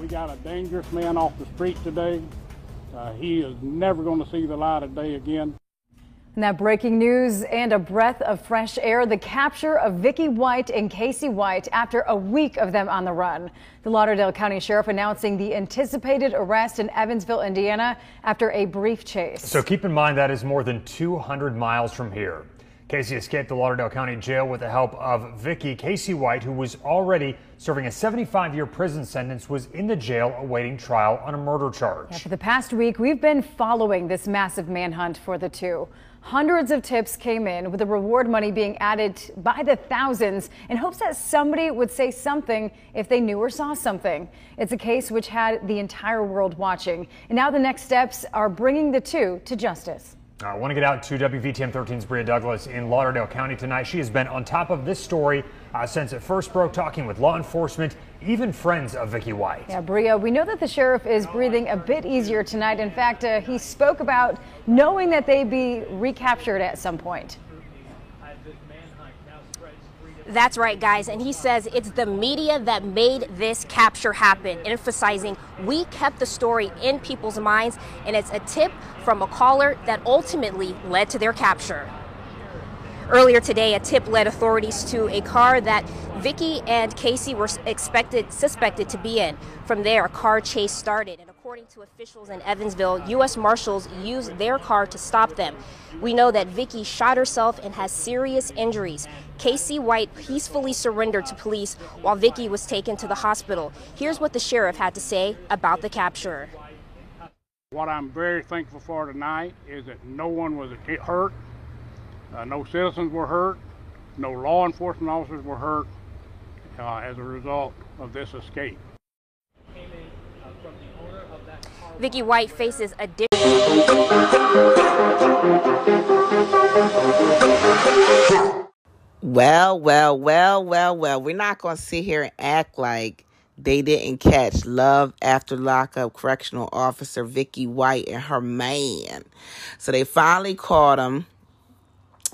we got a dangerous man off the street today. Uh, he is never going to see the light of day again. And that breaking news and a breath of fresh air the capture of Vicky White and Casey White after a week of them on the run. The Lauderdale County Sheriff announcing the anticipated arrest in Evansville, Indiana after a brief chase. So keep in mind that is more than 200 miles from here. Casey escaped the Lauderdale County Jail with the help of Vicky. Casey White, who was already serving a 75 year prison sentence, was in the jail awaiting trial on a murder charge. Yeah, for the past week, we've been following this massive manhunt for the two. Hundreds of tips came in with the reward money being added by the thousands in hopes that somebody would say something if they knew or saw something. It's a case which had the entire world watching. And now the next steps are bringing the two to justice. I want to get out to WVTM 13's Bria Douglas in Lauderdale County tonight. She has been on top of this story uh, since it first broke, talking with law enforcement, even friends of Vicky White. Yeah, Bria, we know that the sheriff is breathing a bit easier tonight. In fact, uh, he spoke about knowing that they'd be recaptured at some point. That's right, guys. And he says it's the media that made this capture happen, emphasizing we kept the story in people's minds, and it's a tip from a caller that ultimately led to their capture. Earlier today, a tip led authorities to a car that Vicky and Casey were expected suspected to be in. From there, a car chase started, and according to officials in Evansville, U.S. Marshals used their car to stop them. We know that Vicky shot herself and has serious injuries. Casey White peacefully surrendered to police while Vicky was taken to the hospital. Here's what the sheriff had to say about the capture. What I'm very thankful for tonight is that no one was hurt uh, no citizens were hurt. No law enforcement officers were hurt uh, as a result of this escape. Vicky White faces additional. Well, well, well, well, well. We're not going to sit here and act like they didn't catch love after lockup correctional officer Vicky White and her man. So they finally caught him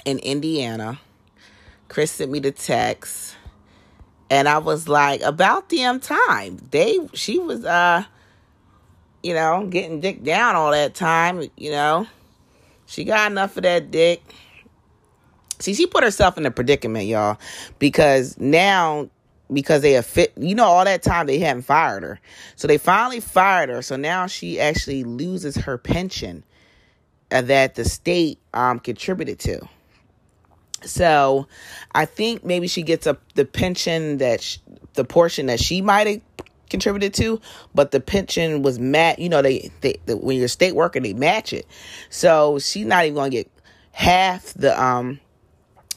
in Indiana. Chris sent me the text. And I was like, about damn time. They she was uh you know, getting dick down all that time, you know. She got enough of that dick. See, she put herself in a predicament, y'all, because now because they fit, you know, all that time they hadn't fired her. So they finally fired her. So now she actually loses her pension uh, that the state um contributed to. So I think maybe she gets a the pension that she, the portion that she might have contributed to, but the pension was mat. You know, they, they the, when you're state worker, they match it. So she's not even gonna get half the um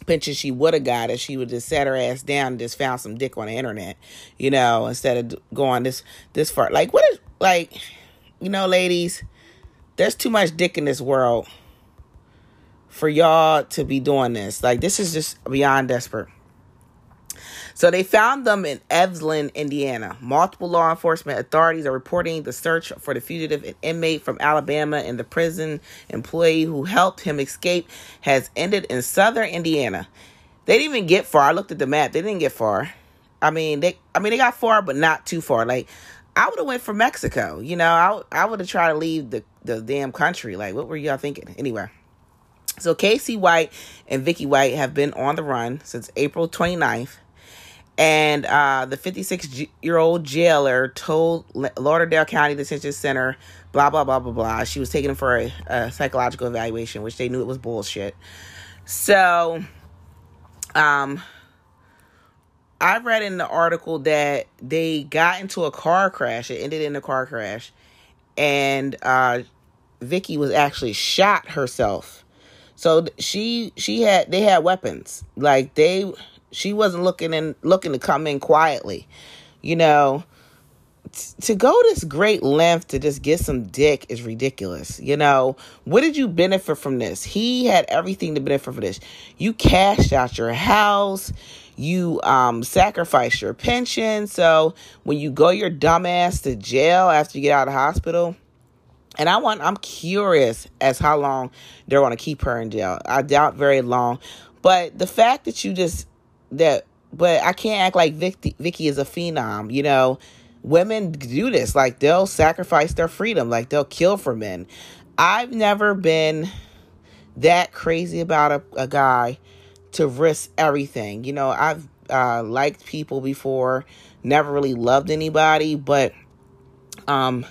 pension she would have got if she would just sat her ass down and just found some dick on the internet. You know, instead of going this this far. Like what is like, you know, ladies, there's too much dick in this world for y'all to be doing this. Like, this is just beyond desperate. So they found them in Evelyn, Indiana. Multiple law enforcement authorities are reporting the search for the fugitive inmate from Alabama and the prison employee who helped him escape has ended in southern Indiana. They didn't even get far. I looked at the map. They didn't get far. I mean, they I mean they got far but not too far. Like I would have went for Mexico. You know, I I would have tried to leave the the damn country. Like what were y'all thinking? Anyway. So Casey White and Vicky White have been on the run since April 29th. And uh, the 56 year old jailer told Lauderdale County Detention Center, blah, blah, blah, blah, blah. She was taken for a, a psychological evaluation, which they knew it was bullshit. So, um, I read in the article that they got into a car crash. It ended in a car crash. And uh, Vicky was actually shot herself so she she had they had weapons. Like they she wasn't looking in looking to come in quietly. You know, t- to go this great length to just get some dick is ridiculous. You know, what did you benefit from this? He had everything to benefit from this. You cashed out your house you um sacrifice your pension so when you go your dumbass to jail after you get out of hospital and I want I'm curious as how long they're going to keep her in jail. I doubt very long. But the fact that you just that but I can't act like Vicky, Vicky is a phenom, you know. women do this. Like they'll sacrifice their freedom, like they'll kill for men. I've never been that crazy about a, a guy to risk everything. You know, I've uh, liked people before, never really loved anybody, but um,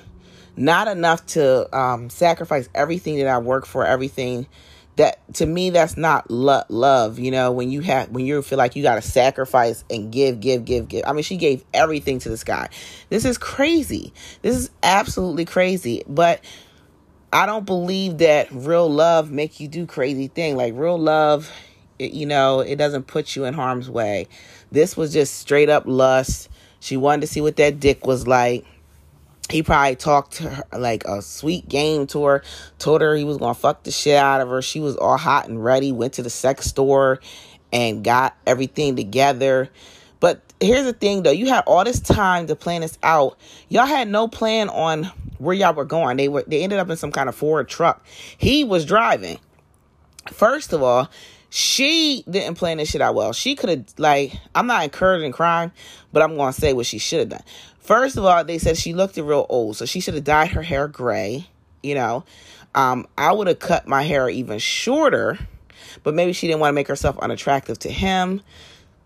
not enough to um, sacrifice everything that I work for, everything that to me that's not lo- love you know when you have when you feel like you got to sacrifice and give give give give. I mean she gave everything to this guy. This is crazy. This is absolutely crazy. But i don't believe that real love make you do crazy thing. Like real love it, you know it doesn't put you in harm's way. This was just straight up lust. She wanted to see what that dick was like he probably talked to her like a sweet game to her, told her he was gonna fuck the shit out of her. She was all hot and ready, went to the sex store and got everything together. But here's the thing though, you had all this time to plan this out. Y'all had no plan on where y'all were going. They were they ended up in some kind of Ford truck. He was driving. First of all, she didn't plan this shit out well. She could have like I'm not encouraging crime, but I'm gonna say what she should have done. First of all, they said she looked real old, so she should have dyed her hair gray. You know, um, I would have cut my hair even shorter, but maybe she didn't want to make herself unattractive to him.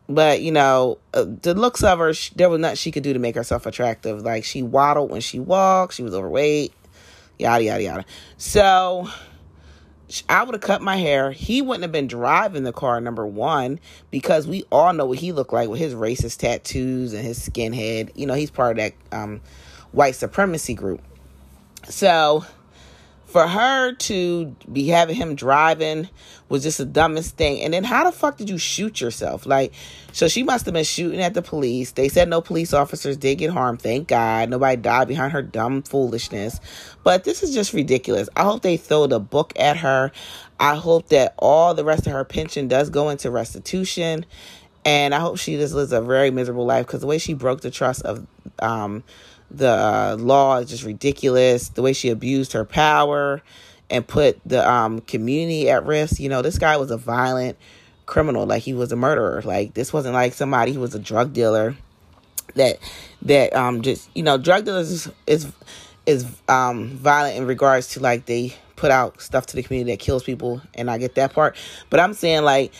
But you know, uh, the looks of her, there was nothing she could do to make herself attractive. Like she waddled when she walked, she was overweight, yada yada yada. So I would have cut my hair. He wouldn't have been driving the car, number one, because we all know what he looked like with his racist tattoos and his skinhead. You know, he's part of that um, white supremacy group. So for her to be having him driving was just the dumbest thing. And then how the fuck did you shoot yourself? Like, so she must have been shooting at the police. They said no police officers did get harmed. Thank God. Nobody died behind her dumb foolishness. But this is just ridiculous. I hope they throw the book at her. I hope that all the rest of her pension does go into restitution. And I hope she just lives a very miserable life because the way she broke the trust of um, the uh, law is just ridiculous. The way she abused her power and put the um, community at risk. You know, this guy was a violent criminal. Like he was a murderer. Like this wasn't like somebody who was a drug dealer. That that um just you know drug dealers is is, is um violent in regards to like they put out stuff to the community that kills people and I get that part. But I'm saying like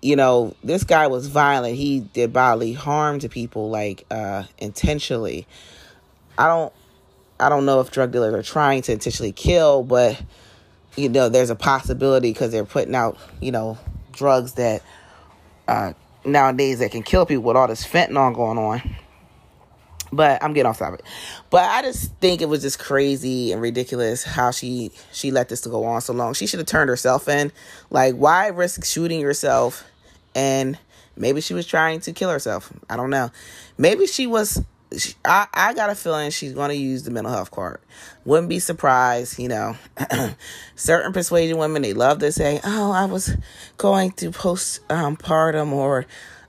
you know, this guy was violent. He did bodily harm to people like uh intentionally. I don't I don't know if drug dealers are trying to intentionally kill, but you know, there's a possibility because they're putting out, you know, drugs that uh, nowadays that can kill people with all this fentanyl going on. But I'm getting off topic. But I just think it was just crazy and ridiculous how she she let this to go on so long. She should have turned herself in. Like, why risk shooting yourself? And maybe she was trying to kill herself. I don't know. Maybe she was I, I got a feeling she's going to use the mental health card. Wouldn't be surprised, you know. certain persuasion women, they love to say, oh, I was going to postpartum um, or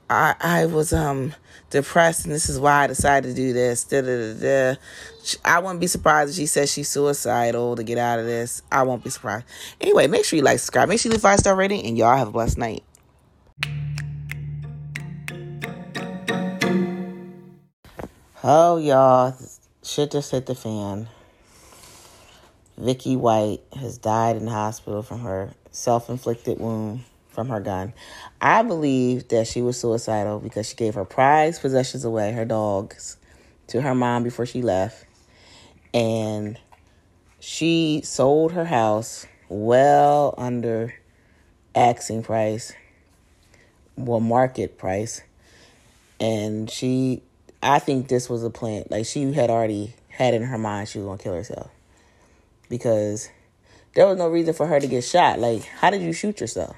I, I was um depressed and this is why I decided to do this. Da, da, da, da. I wouldn't be surprised if she says she's suicidal to get out of this. I won't be surprised. Anyway, make sure you like, subscribe, make sure you leave five star rating, and y'all have a blessed night. Oh, y'all, shit just hit the fan. Vicky White has died in the hospital from her self inflicted wound from her gun. I believe that she was suicidal because she gave her prized possessions away, her dogs, to her mom before she left. And she sold her house well under asking price, well, market price. And she I think this was a plan. Like she had already had in her mind she was gonna kill herself because there was no reason for her to get shot. Like, how did you shoot yourself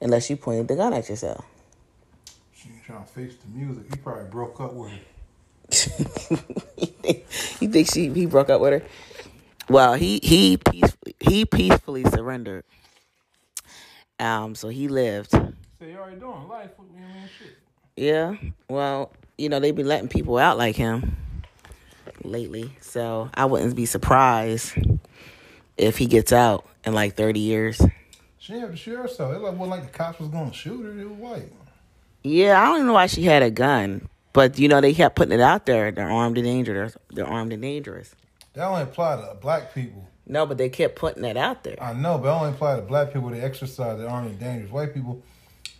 unless you pointed the gun at yourself? She was trying to face the music. He probably broke up with her. you, think, she he broke up with her? Well, he he peacefully he peacefully surrendered. Um, so he lived. So you already doing life with me, man. Shit. Yeah. Well, you know, they've been letting people out like him lately. So I wouldn't be surprised if he gets out in like 30 years. She have to shoot herself. It wasn't like the cops was going to shoot her. It was white. Yeah, I don't even know why she had a gun. But you know they kept putting it out there. They're armed and dangerous. They're armed and dangerous. That only apply to black people. No, but they kept putting that out there. I know, but that only apply to black people. They exercise. They armed and dangerous. White people.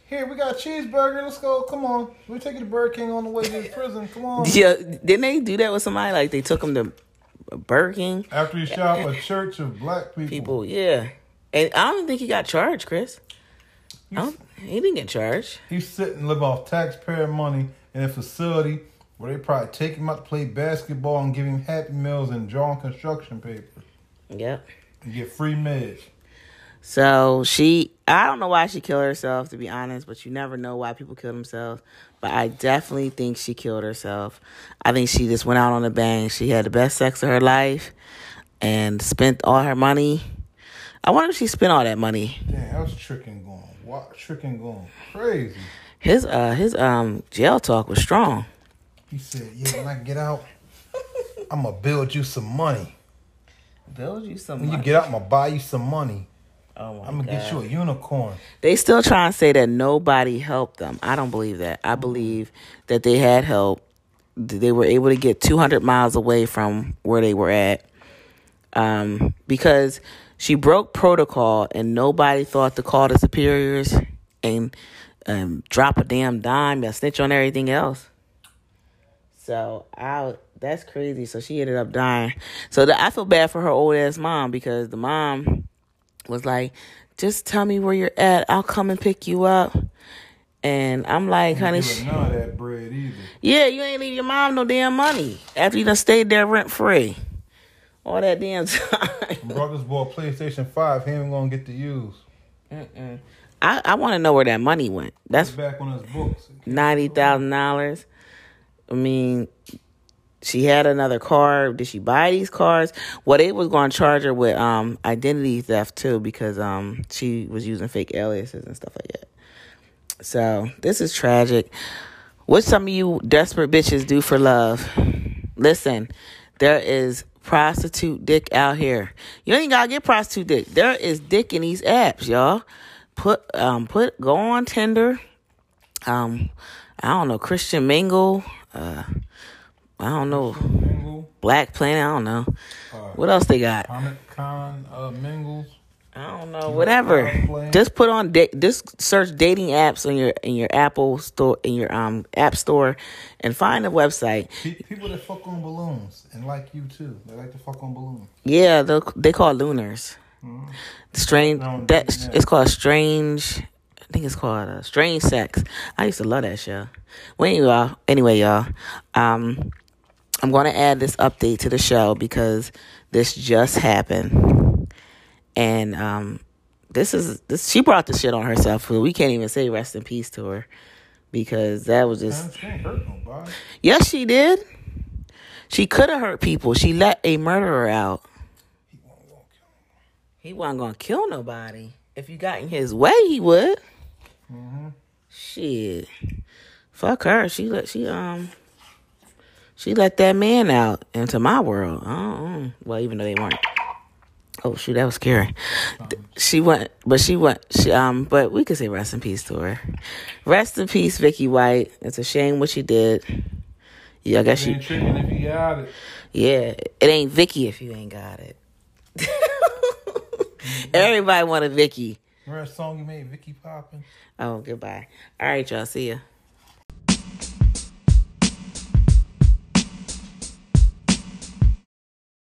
Here we got a cheeseburger. Let's go. Come on. We taking the Burger King on the way to the prison. Come on. Yeah, didn't they do that with somebody? Like they took them to Burger King. After he shot a church of black people. People, yeah. And I don't think he got charged, Chris. I don't, he didn't get charged. He's sitting living off taxpayer money in a facility where they probably take him out to play basketball and give him happy meals and drawing construction paper Yep. and get free meds. So she, I don't know why she killed herself, to be honest, but you never know why people kill themselves. But I definitely think she killed herself. I think she just went out on a bang. She had the best sex of her life and spent all her money. I wonder if she spent all that money. Damn, how's tricking going? What tricking going crazy? His uh his um jail talk was strong. He said, "Yeah, when I get out, I'm gonna build you some money. Build you some When you get out, I'm gonna buy you some money. Oh I'm gonna get you a unicorn." They still trying to say that nobody helped them. I don't believe that. I believe that they had help. They were able to get 200 miles away from where they were at. Um, because she broke protocol and nobody thought to call the superiors and um, drop a damn dime and snitch on everything else. So I that's crazy. So she ended up dying. So the, I feel bad for her old ass mom because the mom was like, "Just tell me where you're at. I'll come and pick you up." And I'm like, honey, Give none of that bread either. yeah, you ain't leave your mom no damn money after you done stayed there rent free. All that damn time. Brought this boy PlayStation Five. He ain't gonna get to use. I, I want to know where that money went. That's back on his books. ninety thousand dollars. I mean, she had another car. Did she buy these cars? Well, they was going to charge her with um identity theft too because um she was using fake aliases and stuff like that. So this is tragic. What some of you desperate bitches do for love? Listen, there is prostitute dick out here. You ain't gotta get prostitute dick. There is dick in these apps, y'all. Put um put go on Tinder. Um, I don't know Christian Mingle. Uh, I don't know Mingle, Black Planet. I don't know what else they got. Comic Con, uh, Mingles. I don't know. Whatever. Just put on da- just search dating apps on your in your Apple store in your um app store, and find a website. People that fuck on balloons and like you too. They like to fuck on balloons. Yeah, they they call it looners. Strange. No, That yeah. it's called strange. I think it's called uh, strange sex. I used to love that show. Well, anyway, y'all. Anyway, y'all. Um, I'm going to add this update to the show because this just happened, and um, this is this. She brought the shit on herself. We can't even say rest in peace to her because that was just. Yes, she did. She could have hurt people. She let a murderer out. He wasn't gonna kill nobody. If you got in his way, he would. Shit, fuck her. She let she um she let that man out into my world. Oh, well, even though they weren't. Oh shoot, that was scary. She went, but she went. She um, but we could say rest in peace to her. Rest in peace, Vicky White. It's a shame what she did. Yeah, I guess she. ain't tricking if you got it. Yeah, it ain't Vicky if you ain't got it. Everybody want a Vicky. Remember that song you made, Vicky Poppin'? Oh, goodbye. All right, y'all. See ya.